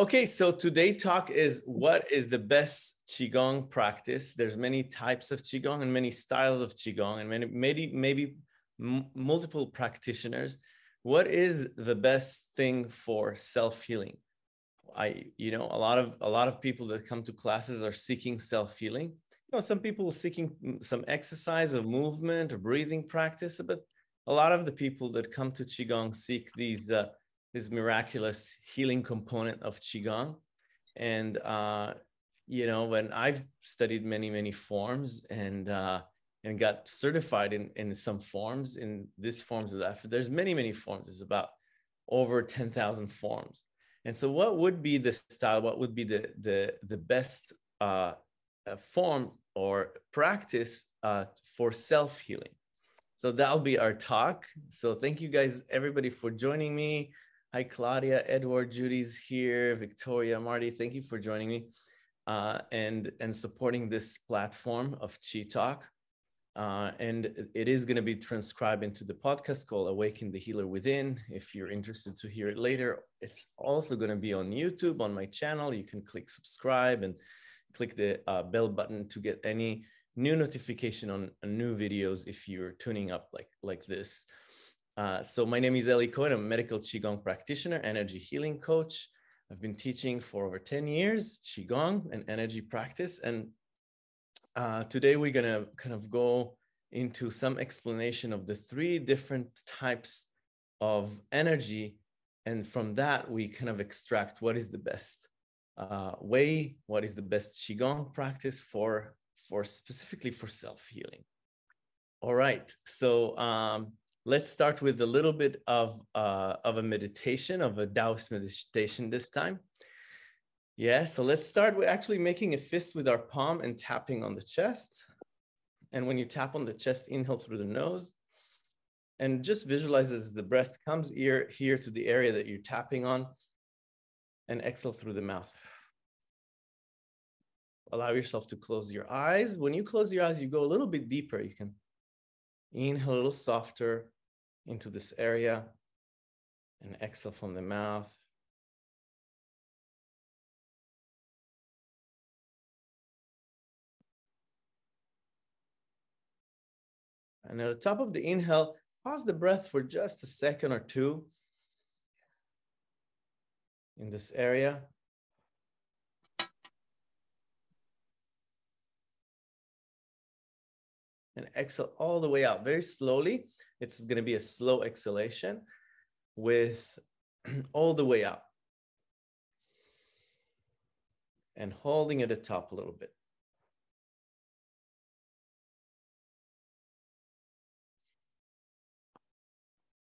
okay, so today talk is what is the best qigong practice? There's many types of qigong and many styles of qigong and many maybe maybe multiple practitioners. What is the best thing for self-healing? I you know, a lot of a lot of people that come to classes are seeking self-healing. You know, some people seeking some exercise of movement or breathing practice, but a lot of the people that come to qigong seek these uh, this miraculous healing component of qigong. And uh, you know when i've studied many many forms and uh, and got certified in in some forms in this forms of that there's many many forms. There's about over 10,000 forms. And so what would be the style? What would be the the the best uh, uh form or practice uh, for self healing so that'll be our talk. So thank you guys everybody for joining me Hi, Claudia, Edward, Judy's here, Victoria, Marty. Thank you for joining me uh, and and supporting this platform of Chi Talk. Uh, and it is going to be transcribed into the podcast called Awaken the Healer Within. If you're interested to hear it later, it's also going to be on YouTube on my channel. You can click subscribe and click the uh, bell button to get any new notification on, new videos if you're tuning up like like this. Uh, so my name is Eli Cohen. I'm a medical Qigong practitioner, energy healing coach. I've been teaching for over 10 years, Qigong and energy practice. And uh, today we're gonna kind of go into some explanation of the three different types of energy. And from that, we kind of extract what is the best uh, way, what is the best Qigong practice for, for specifically for self-healing. All right, so um, let's start with a little bit of, uh, of a meditation, of a Taoist meditation this time. Yeah, so let's start with actually making a fist with our palm and tapping on the chest. And when you tap on the chest, inhale through the nose and just visualize as the breath comes here, here to the area that you're tapping on and exhale through the mouth. Allow yourself to close your eyes. When you close your eyes, you go a little bit deeper. You can Inhale a little softer into this area and exhale from the mouth. And at the top of the inhale, pause the breath for just a second or two in this area. And exhale all the way out very slowly. It's going to be a slow exhalation with all the way out. And holding at the top a little bit.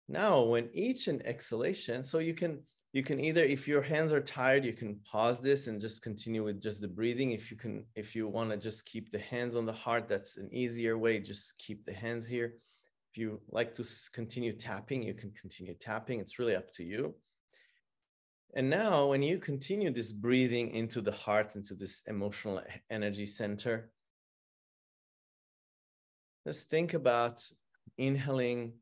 Now, when each an exhalation, so you can you can either if your hands are tired you can pause this and just continue with just the breathing. If you can if you want to just keep the hands on the heart that's an easier way. Just keep the hands here. If you like to continue tapping you can continue tapping. It's really up to you. And now when you continue this breathing into the heart into this emotional energy center just think about inhaling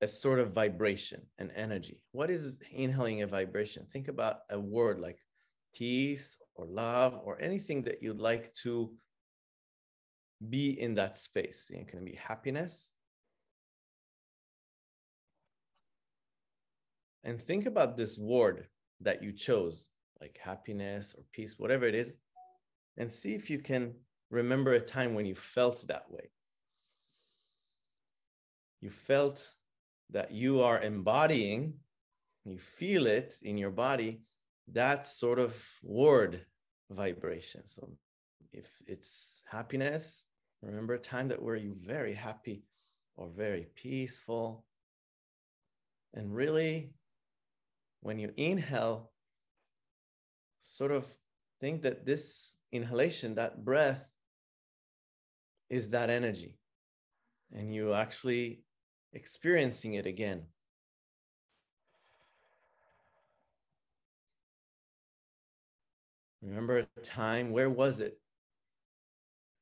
a sort of vibration and energy. What is inhaling a vibration? Think about a word like peace or love or anything that you'd like to be in that space. It can be happiness. And think about this word that you chose, like happiness or peace, whatever it is, and see if you can remember a time when you felt that way. You felt that you are embodying, you feel it in your body, that sort of word vibration. So if it's happiness, remember a time that were you very happy or very peaceful. And really, when you inhale, sort of think that this inhalation, that breath, is that energy. And you actually experiencing it again. Remember a time, where was it?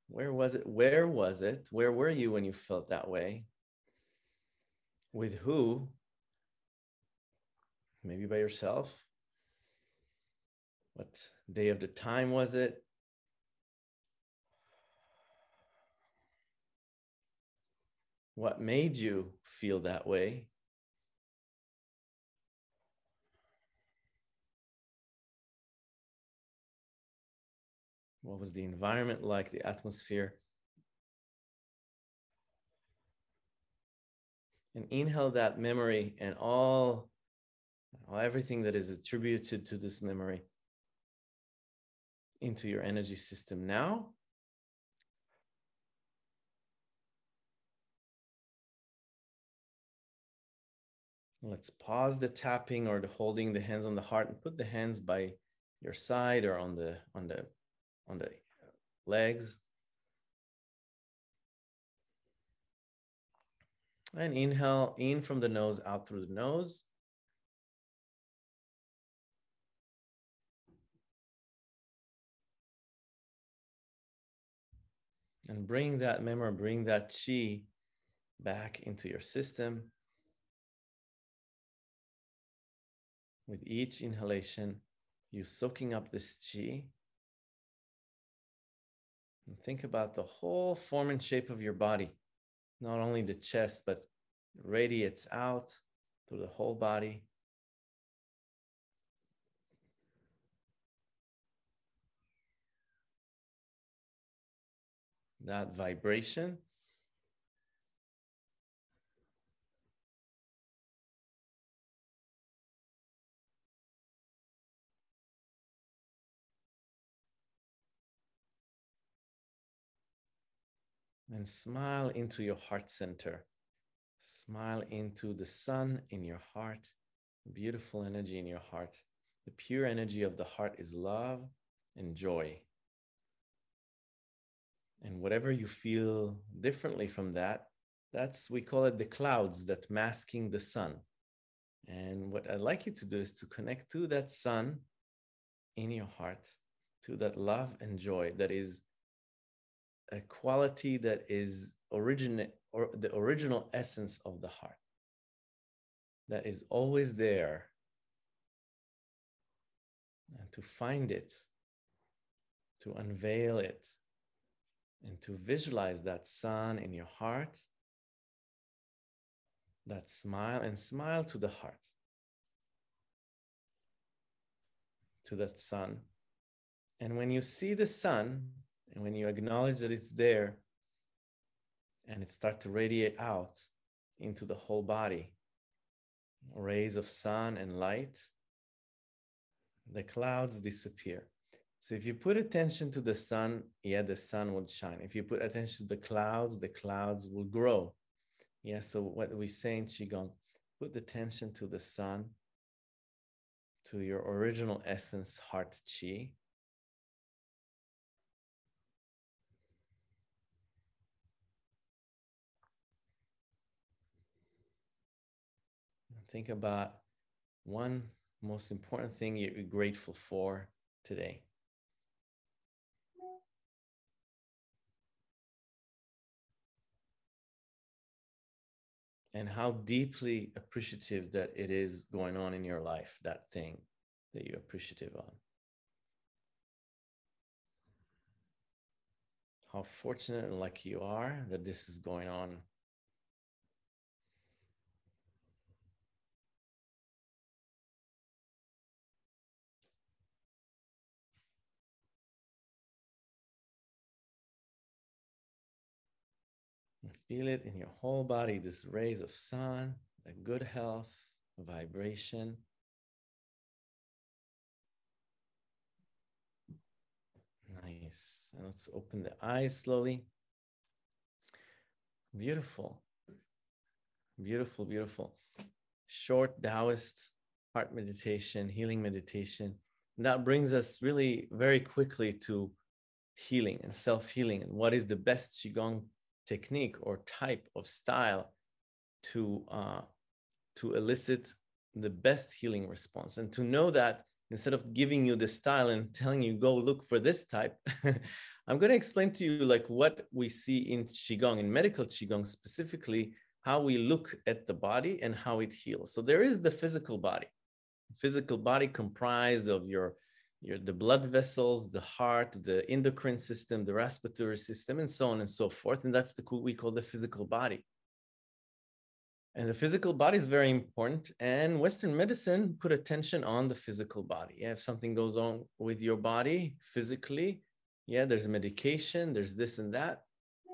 Where was it? Where was it? Where were you when you felt that way? With who? Maybe by yourself. What day of the time was it? What made you feel that way? What was the environment like, the atmosphere? And inhale that memory and all, all everything that is attributed to this memory into your energy system now. Let's pause the tapping or the holding the hands on the heart and put the hands by your side or on the on the on the legs. And inhale in from the nose, out through the nose. And bring that memory, bring that chi back into your system. With each inhalation, you're soaking up this chi. And think about the whole form and shape of your body, not only the chest, but radiates out through the whole body. That vibration and smile into your heart center. Smile into the sun in your heart, beautiful energy in your heart. The pure energy of the heart is love and joy. And whatever you feel differently from that, that's we call it the clouds that masking the sun. And what I'd like you to do is to connect to that sun in your heart, to that love and joy that is a quality that is originate or the original essence of the heart that is always there and to find it to unveil it and to visualize that sun in your heart that smile and smile to the heart to that sun. And when you see the sun and when you acknowledge that it's there and it starts to radiate out into the whole body, rays of sun and light, the clouds disappear. So if you put attention to the sun, yeah, the sun will shine. If you put attention to the clouds, the clouds will grow. Yeah, so what we say in Qigong, put attention to the sun, to your original essence, heart chi, think about one most important thing you're grateful for today. And how deeply appreciative that it is going on in your life, that thing that you're appreciative on. How fortunate and lucky you are that this is going on Feel it in your whole body, this rays of sun, a good health, vibration. Nice. And let's open the eyes slowly. Beautiful. Beautiful, beautiful. Short Taoist heart meditation, healing meditation. And that brings us really very quickly to healing and self healing and what is the best Qigong technique or type of style to uh, to elicit the best healing response. And to know that instead of giving you the style and telling you go look for this type i'm going to explain to you like what we see in qigong in medical qigong specifically how we look at the body and how it heals. So there is the physical body. Physical body comprised of your your the blood vessels, the heart, the endocrine system, the respiratory system, and so on and so forth. And that's the we call the physical body. And the physical body is very important. And Western medicine put attention on the physical body. Yeah, if something goes on with your body physically, yeah, there's medication, there's this and that.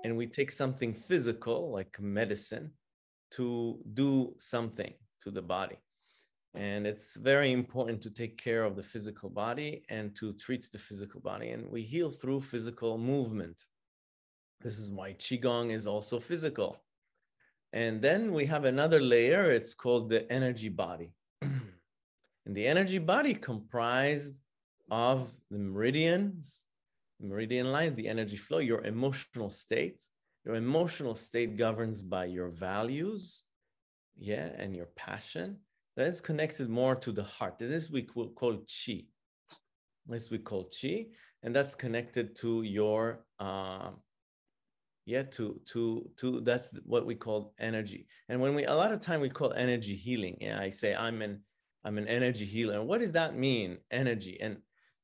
And we take something physical like medicine to do something to the body. And it's very important to take care of the physical body and to treat the physical body. And we heal through physical movement. This is why Qigong is also physical. And then we have another layer, it's called the energy body. and the energy body comprised of the meridians, the meridian line, the energy flow, your emotional state. Your emotional state governs by your values, yeah, and your passion that is connected more to the heart. This we call chi. This we call chi, and that's connected to your uh, yeah to to to that's what we call energy. And when we a lot of time we call energy healing. Yeah, I say I'm an I'm an energy healer. What does that mean? Energy and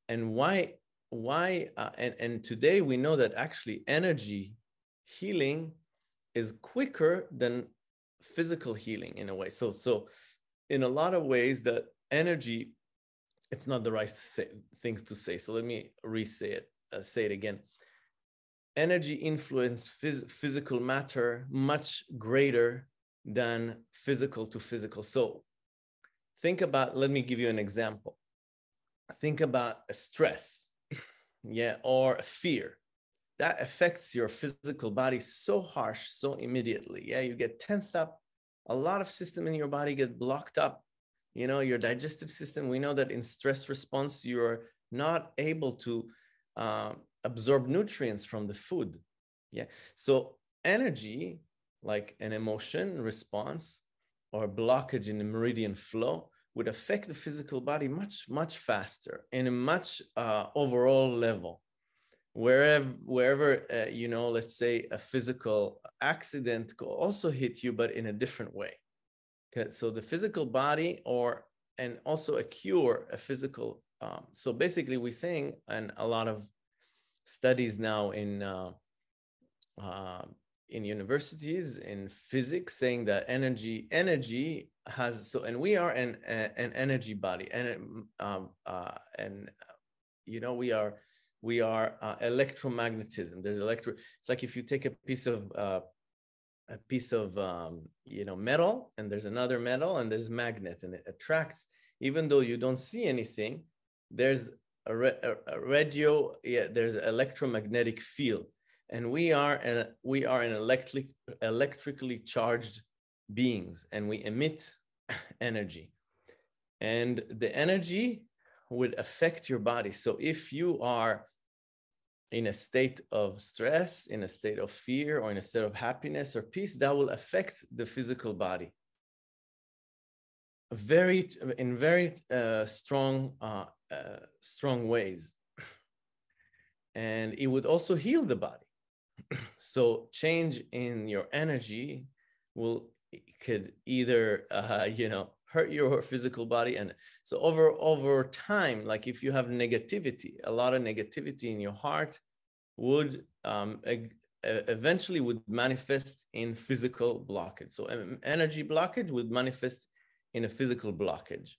and why why uh, and and today we know that actually energy healing is quicker than physical healing in a way. So so in a lot of ways that energy it's not the right say, things to say. So let me re-say it uh, say it again. Energy influence phys- physical matter much greater than physical to physical. So think about let me give you an example. Think about a stress yeah or a fear that affects your physical body so harsh so immediately. Yeah you get tensed up a lot of system in your body get blocked up. You know your digestive system we know that in stress response you're not able to uh, absorb nutrients from the food. Yeah. So energy like an emotion response or blockage in the meridian flow would affect the physical body much much faster in a much uh, overall level wherever wherever uh, you know let's say a physical accident could also hit you but in a different way. Okay so the physical body or and also a cure a physical um, so basically we're saying and a lot of studies now in uh, uh, in universities in physics saying that energy energy has so and we are an an energy body and um, uh, and you know we are we are uh, electromagnetism. There's electro. It's like if you take a piece of uh, a piece of um, you know metal, and there's another metal, and there's magnet, and it attracts. Even though you don't see anything, there's a, a, a radio. Yeah, there's electromagnetic field, and we are an we are an electric electrically charged beings, and we emit energy, and the energy would affect your body. So if you are in a state of stress, in a state of fear, or in a state of happiness or peace, that will affect the physical body. Very in very uh, strong, uh, uh, strong ways, and it would also heal the body. so change in your energy will could either uh, you know hurt your physical body. And so over over time like if you have negativity a lot of negativity in your heart would um, eventually would manifest in physical blockage. So um, energy blockage would manifest in a physical blockage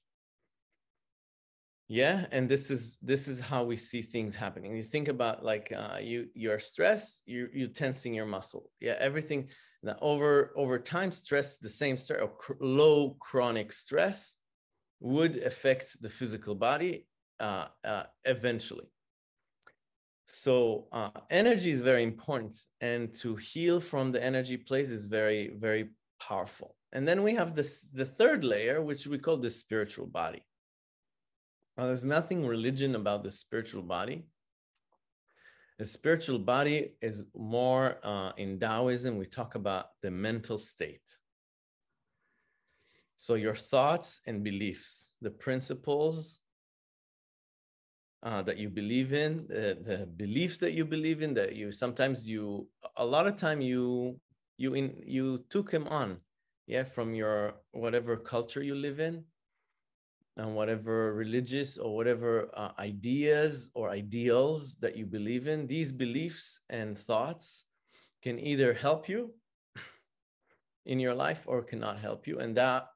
yeah and this is this is how we see things happening. You think about like uh, you you're stressed you you're tensing your muscle. Yeah everything now over over time stress the same stress or cr- low chronic stress would affect the physical body uh, uh, eventually. So uh, energy is very important and to heal from the energy place is very very powerful. And then we have the the third layer which we call the spiritual body now, there's nothing religion about the spiritual body. The spiritual body is more uh, in Taoism, we talk about the mental state. So, your thoughts and beliefs, the principles uh, that you believe in, the, the beliefs that you believe in, that you sometimes you, a lot of time you, you, in, you took him on, yeah, from your whatever culture you live in and whatever religious or whatever uh, ideas or ideals that you believe in, these beliefs and thoughts can either help you in your life or cannot help you. And that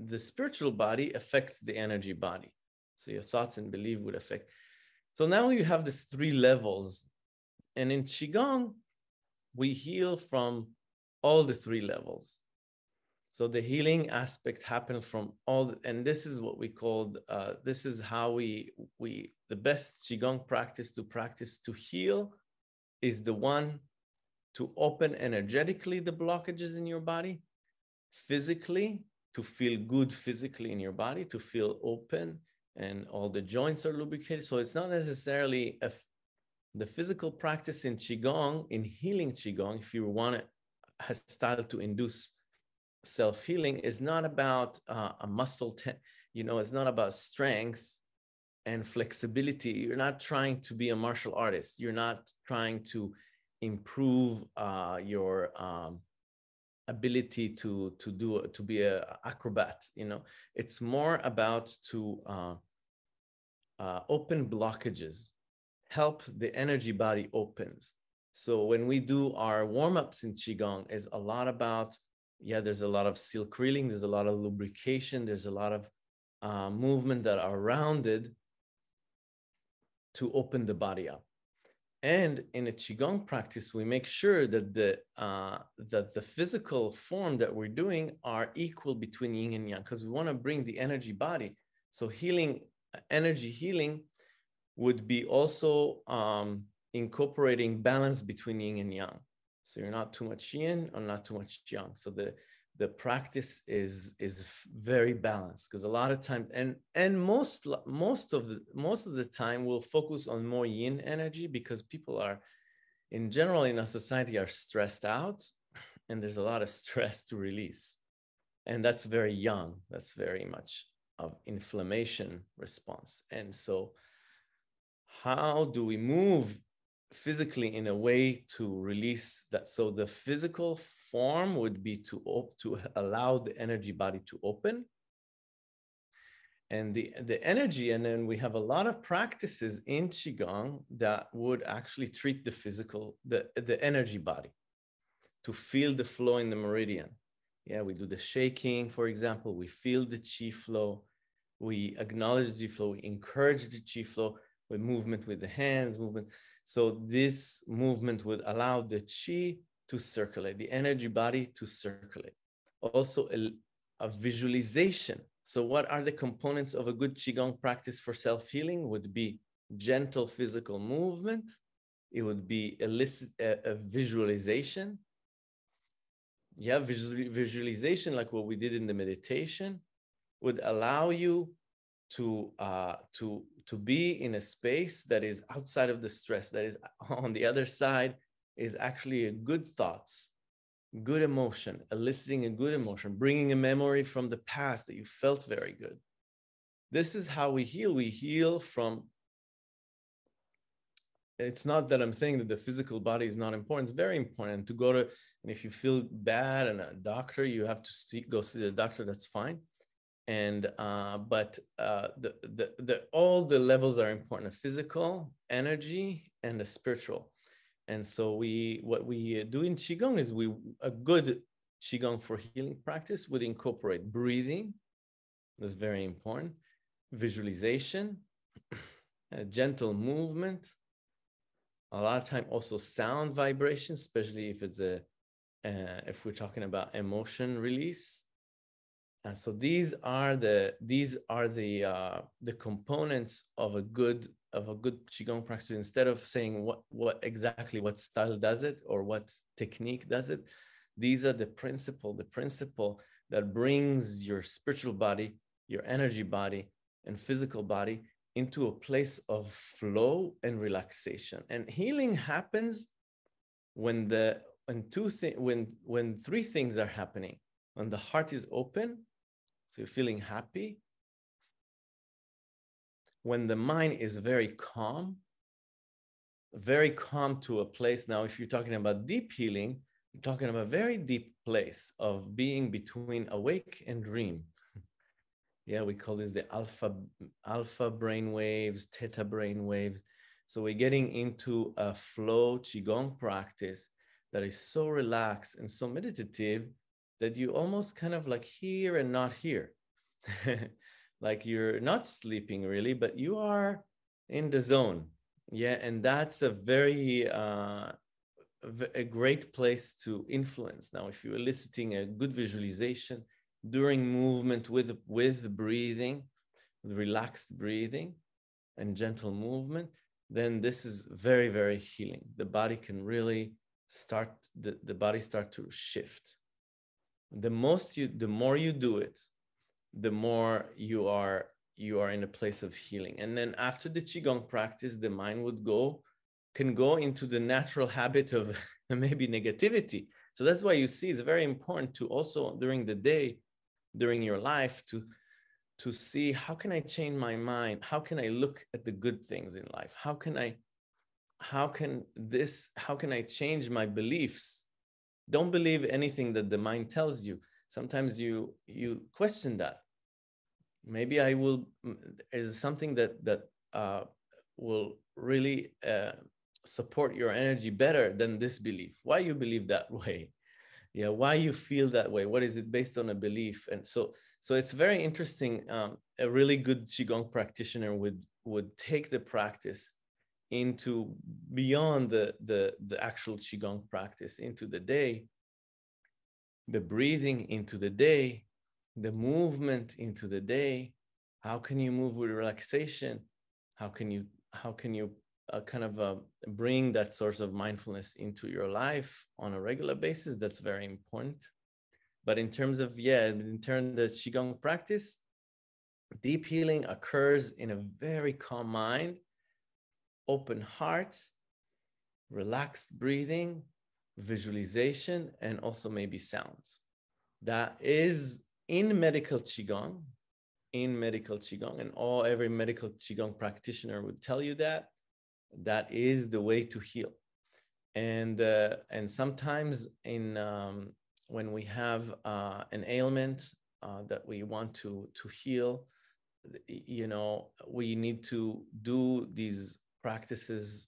the spiritual body affects the energy body. So your thoughts and belief would affect. So now you have these three levels. And in Qigong, we heal from all the three levels. So the healing aspect happened from all, and this is what we called. Uh, this is how we we the best qigong practice to practice to heal is the one to open energetically the blockages in your body, physically to feel good physically in your body, to feel open and all the joints are lubricated. So it's not necessarily a, the physical practice in qigong in healing qigong. If you want a style to induce self healing is not about uh, a muscle, te- you know, it's not about strength and flexibility. You're not trying to be a martial artist. You're not trying to improve uh, your um, ability to to do to be a acrobat. You know, it's more about to uh, uh, open blockages, help the energy body opens. So when we do our warm ups in qigong, is a lot about yeah, there's a lot of silk reeling, there's a lot of lubrication, there's a lot of uh, movement that are rounded to open the body up. And in a qigong practice, we make sure that the uh, that the physical form that we're doing are equal between yin and yang, because we want to bring the energy body. So healing, energy healing, would be also um, incorporating balance between yin and yang. So you're not too much yin or not too much yang. So the the practice is is very balanced because a lot of times and and most most of the most of the time we'll focus on more yin energy because people are in general in our society are stressed out and there's a lot of stress to release. And that's very yang. That's very much of inflammation response. And so how do we move physically in a way to release that. So the physical form would be to, op- to allow the energy body to open. And the, the energy, and then we have a lot of practices in Qigong that would actually treat the physical, the, the energy body to feel the flow in the meridian. Yeah, we do the shaking, for example, we feel the chi flow, we acknowledge the flow, we encourage the chi flow, with movement with the hands, movement. So this movement would allow the chi to circulate, the energy body to circulate. Also a, a visualization. So what are the components of a good qigong practice for self-healing? Would be gentle physical movement. It would be elicit a, a visualization. Yeah, visual, visualization like what we did in the meditation would allow you to uh, to to be in a space that is outside of the stress that is on the other side is actually a good thoughts good emotion eliciting a good emotion bringing a memory from the past that you felt very good. This is how we heal. We heal from it's not that i'm saying that the physical body is not important. It's very important to go to and if you feel bad and a doctor you have to see, go see the doctor that's fine and uh, but uh, the, the, the, all the levels are important physical energy and the spiritual. And so we what we do in qigong is we a good qigong for healing practice would incorporate breathing. That's very important. Visualization gentle movement. A lot of time also sound vibration especially if it's a uh, if we're talking about emotion release and so these are the these are the uh, the components of a good of a good qigong practice. Instead of saying what what exactly what style does it or what technique does it, these are the principle the principle that brings your spiritual body, your energy body, and physical body into a place of flow and relaxation. And healing happens when the when two things when when three things are happening when the heart is open so you're feeling happy. When the mind is very calm, very calm to a place. Now, if you're talking about deep healing, you're talking about a very deep place of being between awake and dream. Yeah, we call this the alpha alpha brain waves, theta brain waves. So we're getting into a flow qigong practice that is so relaxed and so meditative that you almost kind of like here and not here. like you're not sleeping really, but you are in the zone. Yeah, and that's a very uh, a great place to influence. Now, if you're eliciting a good visualization during movement with with breathing, with relaxed breathing and gentle movement, then this is very very healing. The body can really start the, the body start to shift. The most you the more you do it, the more you are you are in a place of healing. And then after the qigong practice, the mind would go can go into the natural habit of maybe negativity. So that's why you see it's very important to also during the day, during your life, to to see how can I change my mind? How can I look at the good things in life? How can I how can this how can I change my beliefs? Don't believe anything that the mind tells you. Sometimes you you question that. Maybe I will is something that that uh, will really uh, support your energy better than this belief why you believe that way yeah why you feel that way what is it based on a belief and so so it's very interesting um, a really good qigong practitioner would would take the practice into beyond the the the actual qigong practice into the day the breathing into the day the movement into the day. How can you move with relaxation? How can you how can you uh, kind of uh, bring that source of mindfulness into your life on a regular basis, that's very important. But in terms of, yeah, in terms of the Qigong practice, deep healing occurs in a very calm mind, open heart, relaxed breathing, visualization, and also maybe sounds. That is in medical Qigong, in medical Qigong, and all every medical Qigong practitioner would tell you that that is the way to heal and uh, and sometimes in um, when we have uh, an ailment uh, that we want to to heal you know we need to do these practices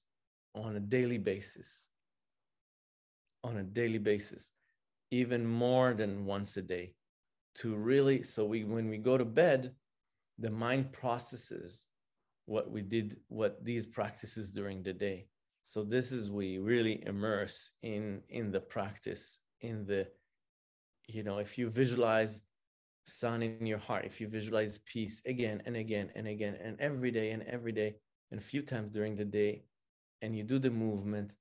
on a daily basis on a daily basis even more than once a day to really so we when we go to bed the mind processes what we did, what these practices during the day. So this is we really immerse in in the practice, in the, you know, if you visualize sun in your heart, if you visualize peace again and again and again and every day and every day and a few times during the day, and you do the movement,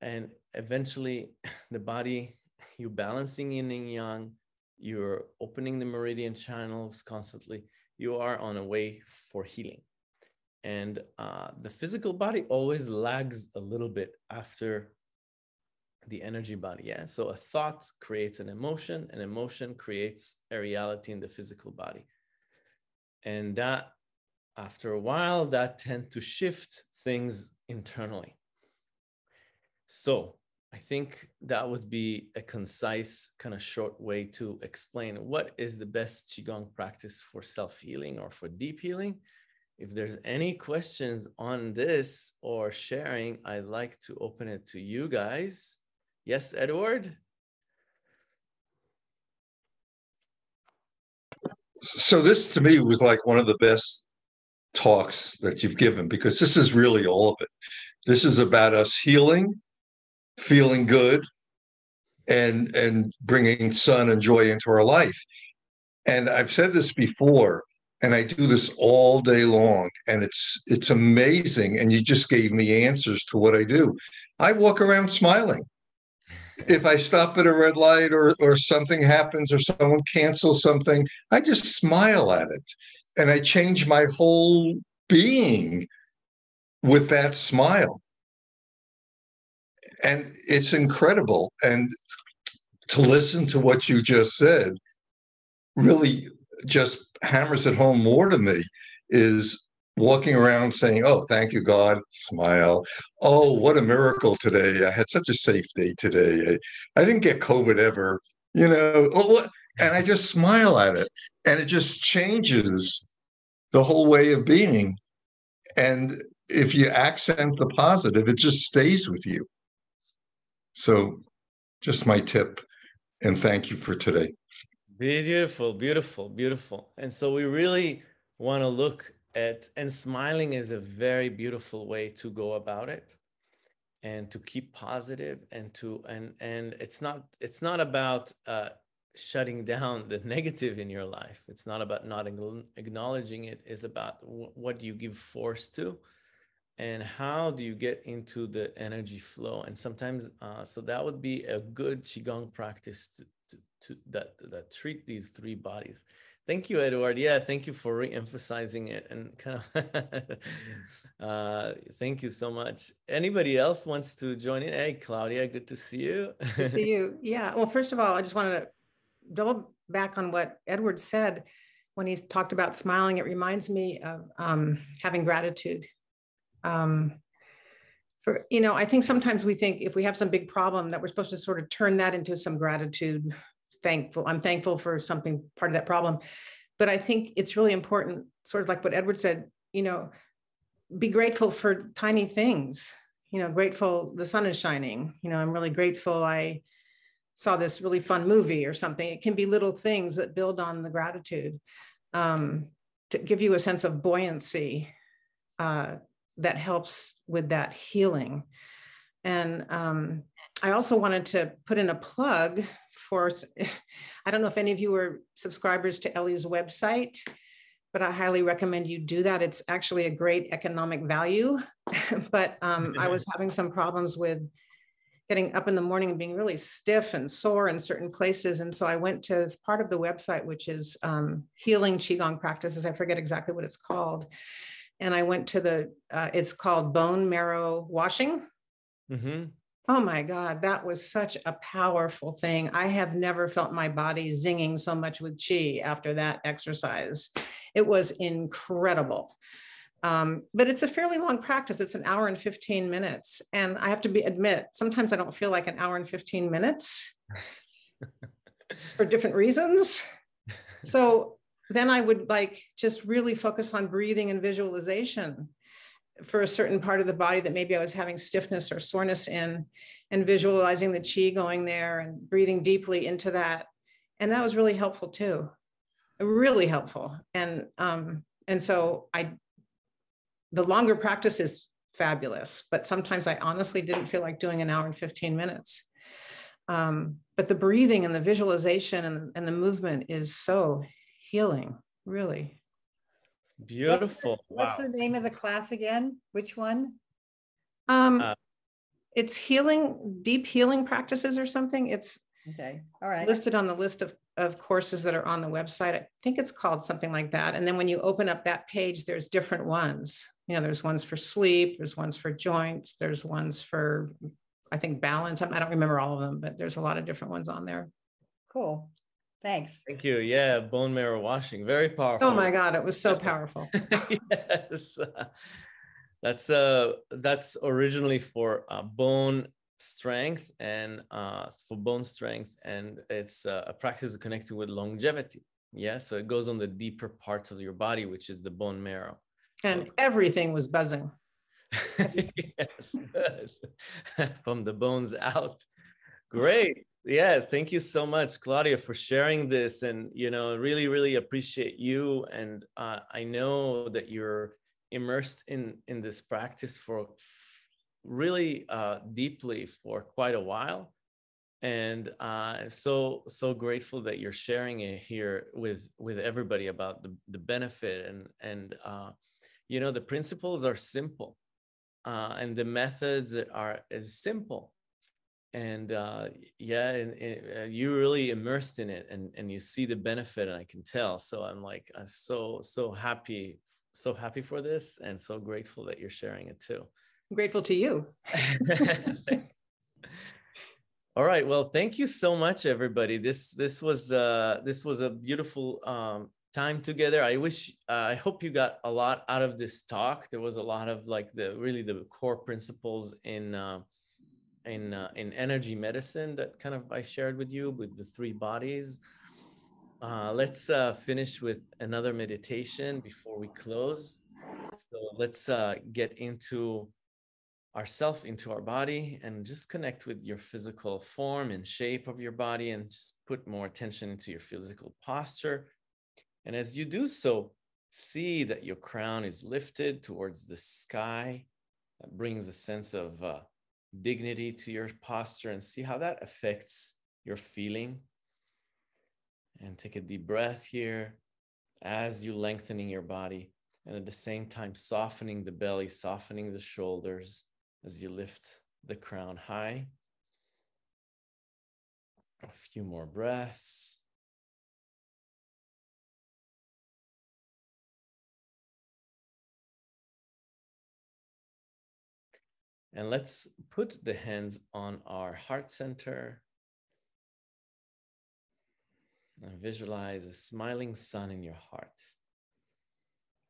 and eventually the body, you're balancing yin and yang, you're opening the meridian channels constantly, you are on a way for healing. And uh, the physical body always lags a little bit after the energy body yeah? So a thought creates an emotion an emotion creates a reality in the physical body. And that after a while that tend to shift things internally so i think that would be a concise kind of short way to explain what is the best qigong practice for self-healing or for deep healing if there's any questions on this or sharing, I'd like to open it to you guys. Yes, Edward? So this to me was like one of the best talks that you've given because this is really all of it. This is about us healing, feeling good, and and bringing sun and joy into our life. And I've said this before and I do this all day long and it's it's amazing and you just gave me answers to what I do. I walk around smiling. If I stop at a red light or or something happens or someone cancels something, I just smile at it and I change my whole being with that smile. And it's incredible and to listen to what you just said really just hammers it home more to me is walking around saying, Oh, thank you, God, smile. Oh, what a miracle today. I had such a safe day today. I, I didn't get COVID ever. You know, oh, and I just smile at it, and it just changes the whole way of being. And if you accent the positive, it just stays with you. So, just my tip, and thank you for today. Beautiful, beautiful, beautiful. And so we really want to look at, and smiling is a very beautiful way to go about it and to keep positive and to and and it's not it's not about uh shutting down the negative in your life it's not about not acknowledging it it's about what do you give force to and how do you get into the energy flow and sometimes uh, so that would be a good qigong practice to, to, to that that treat these three bodies Thank you, Edward. Yeah, thank you for re-emphasizing it and kind of uh, thank you so much. Anybody else wants to join in? Hey, Claudia, good to see you. to see you. Yeah. Well, first of all, I just wanted to double back on what Edward said when he talked about smiling. It reminds me of um, having gratitude. Um, for you know, I think sometimes we think if we have some big problem that we're supposed to sort of turn that into some gratitude thankful. I'm thankful for something part of that problem. But I think it's really important, sort of like what Edward said, you know, be grateful for tiny things. You know, grateful the sun is shining. You know, I'm really grateful I saw this really fun movie or something. It can be little things that build on the gratitude um, to give you a sense of buoyancy uh, that helps with that healing. And um, I also wanted to put in a plug for, I don't know if any of you are subscribers to Ellie's website, but I highly recommend you do that. It's actually a great economic value. but um, I was having some problems with getting up in the morning and being really stiff and sore in certain places. And so I went to part of the website, which is um, Healing Qigong Practices. I forget exactly what it's called. And I went to the, uh, it's called bone marrow washing. Mm-hmm. Oh my God, that was such a powerful thing. I have never felt my body zinging so much with chi after that exercise. It was incredible. Um, but it's a fairly long practice. It's an hour and 15 minutes. And I have to be admit, sometimes I don't feel like an hour and 15 minutes for different reasons. So then I would like just really focus on breathing and visualization for a certain part of the body that maybe I was having stiffness or soreness in, and visualizing the chi going there and breathing deeply into that. And that was really helpful too, really helpful. And um, and so I, the longer practice is fabulous, but sometimes I honestly didn't feel like doing an hour and 15 minutes. Um, but the breathing and the visualization and, and the movement is so healing, really. Beautiful. What's, the, what's wow. the name of the class again? Which one? Um, uh, it's healing, deep healing practices or something. It's okay. All right. Listed on the list of, of courses that are on the website. I think it's called something like that. And then when you open up that page, there's different ones. You know, there's ones for sleep, there's ones for joints, there's ones for, I think, balance. I don't remember all of them, but there's a lot of different ones on there. Cool. Thanks. Thank you. Yeah, bone marrow washing, very powerful. Oh my God, it was so powerful. yes, that's uh that's originally for uh, bone strength and uh, for bone strength, and it's uh, a practice connected with longevity. Yeah, so it goes on the deeper parts of your body, which is the bone marrow. And everything was buzzing. yes, from the bones out. Great. Yeah thank you so much claudia for sharing this. And you know really really appreciate you. And uh, i know that you're immersed in in this practice for really uh, deeply for quite a while. And uh, i'm so so grateful that you're sharing it here with with everybody about the, the benefit and and uh, you know the principles are simple uh, and the methods are as simple. And uh, yeah and, and uh, you really immersed in it and, and you see the benefit and i can tell. So i'm like I'm so so happy so happy for this and so grateful that you're sharing it too. I'm grateful to you. All right. Well thank you so much everybody. This this was uh this was a beautiful um time together i wish uh, i hope you got a lot out of this talk there was a lot of like the really the core principles in uh, in uh, in energy medicine that kind of I shared with you with the three bodies uh, let's uh, finish with another meditation before we close. So let's uh, get into ourself, into our body, and just connect with your physical form and shape of your body, and just put more attention into your physical posture. And as you do so, see that your crown is lifted towards the sky. That brings a sense of uh, dignity to your posture, and see how that affects your feeling and take a deep breath here as you lengthening your body and at the same time softening the belly, softening the shoulders as you lift the crown high. A few more breaths. And let's put the hands on our heart center and visualize a smiling sun in your heart.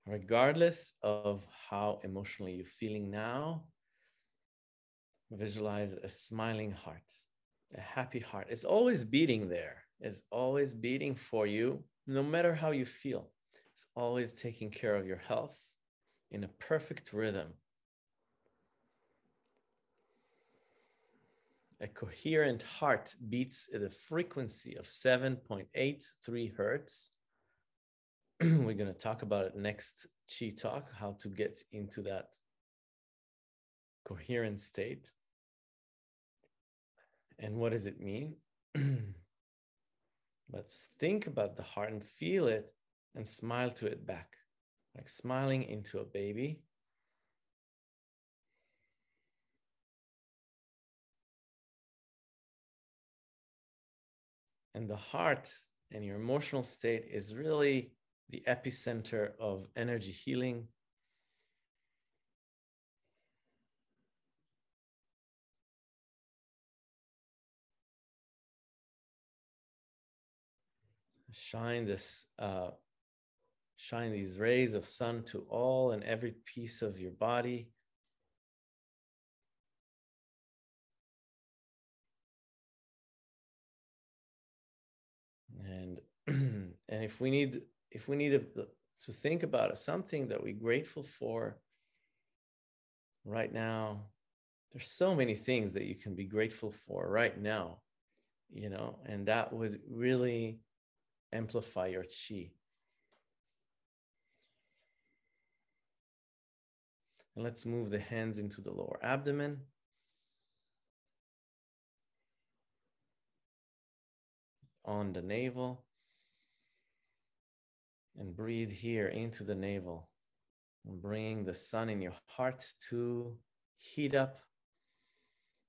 Regardless of how emotionally you're feeling now, visualize a smiling heart, a happy heart. It's always beating there, it's always beating for you, no matter how you feel. It's always taking care of your health in a perfect rhythm. A coherent heart beats at a frequency of 7.83 hertz. We're going to talk about it next Chi Talk, how to get into that coherent state. And what does it mean? Let's think about the heart and feel it and smile to it back, like smiling into a baby. And the heart and your emotional state is really the epicenter of energy healing. Shine this, uh, shine these rays of sun to all and every piece of your body. And and if we need if we need to, to think about something that we're grateful for right now there's so many things that you can be grateful for right now you know and that would really amplify your chi. And let's move the hands into the lower abdomen on the navel and breathe here into the navel and bringing the sun in your heart to heat up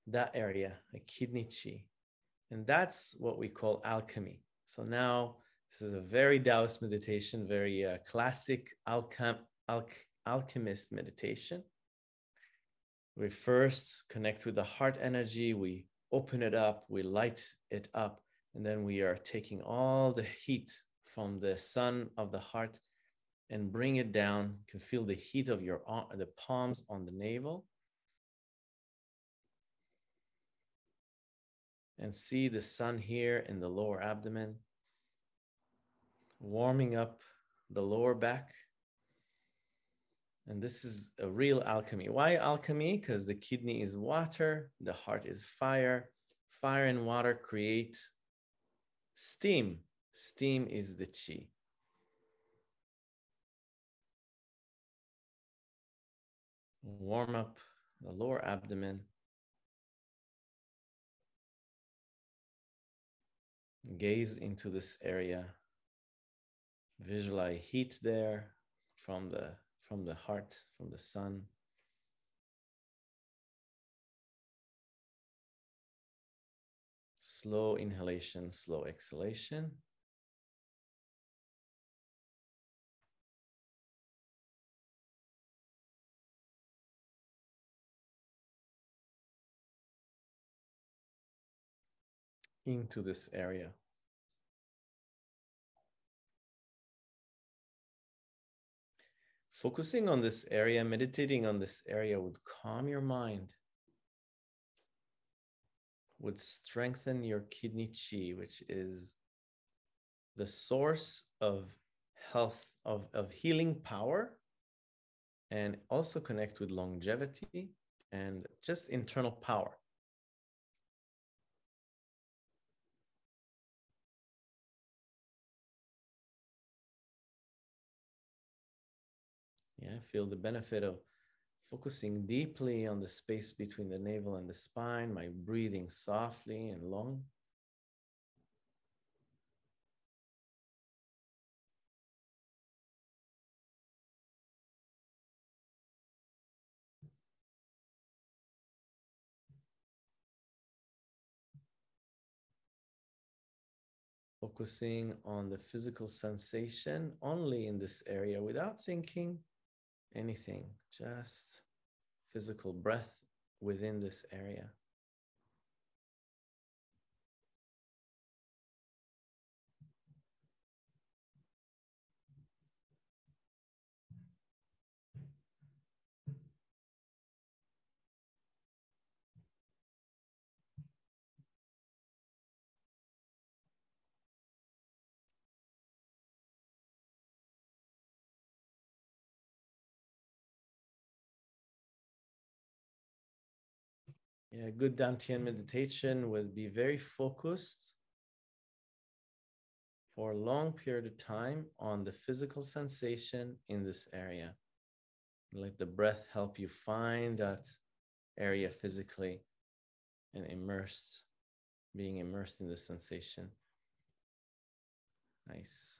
that area, a kidney chi. And that's what we call alchemy. So now this is a very Taoist meditation, very uh, classic alchem- alch- alchemist meditation. We first connect with the heart energy, we open it up, we light it up, and then we are taking all the heat from the sun of the heart and bring it down. You can feel the heat of your uh, the palms on the navel. And see the sun here in the lower abdomen, warming up the lower back. And this is a real alchemy. Why alchemy? Because the kidney is water, the heart is fire. Fire and water create Steam. Steam is the chi. Warm up the lower abdomen. Gaze into this area. Visualize heat there from the from the heart, from the sun. Slow inhalation, slow exhalation. into this area. Focusing on this area, meditating on this area would calm your mind would strengthen your kidney chi, which is the source of health, of, of healing power, and also connect with longevity and just internal power. Yeah, feel the benefit of focusing deeply on the space between the navel and the spine, my breathing softly and long. Focusing on the physical sensation only in this area without thinking anything, just physical breath within this area. Yeah, good Dantian meditation will be very focused for a long period of time on the physical sensation in this area. Let the breath help you find that area physically and immersed, being immersed in the sensation. Nice.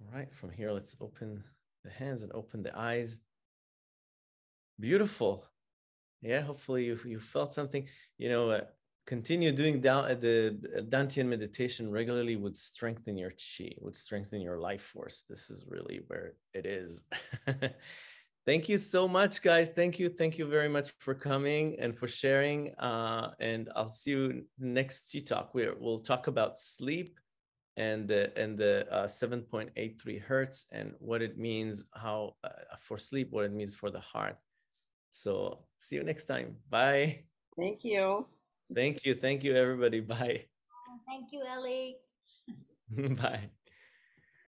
All right, from here, let's open the hands and open the eyes. Beautiful yeah hopefully you, you felt something. You know uh, continue doing down uh, the uh, dantian meditation regularly would strengthen your chi would strengthen your life force. This is really where it is. Thank you so much guys. Thank you. Thank you very much for coming and for sharing uh, and i'll see you next chi talk. Where we'll talk about sleep and the and the uh, 7.83 hertz and what it means how uh, for sleep what it means for the heart so see you next time. Bye. Thank you. Thank you. Thank you, everybody. Bye. Thank you, Ellie. Bye.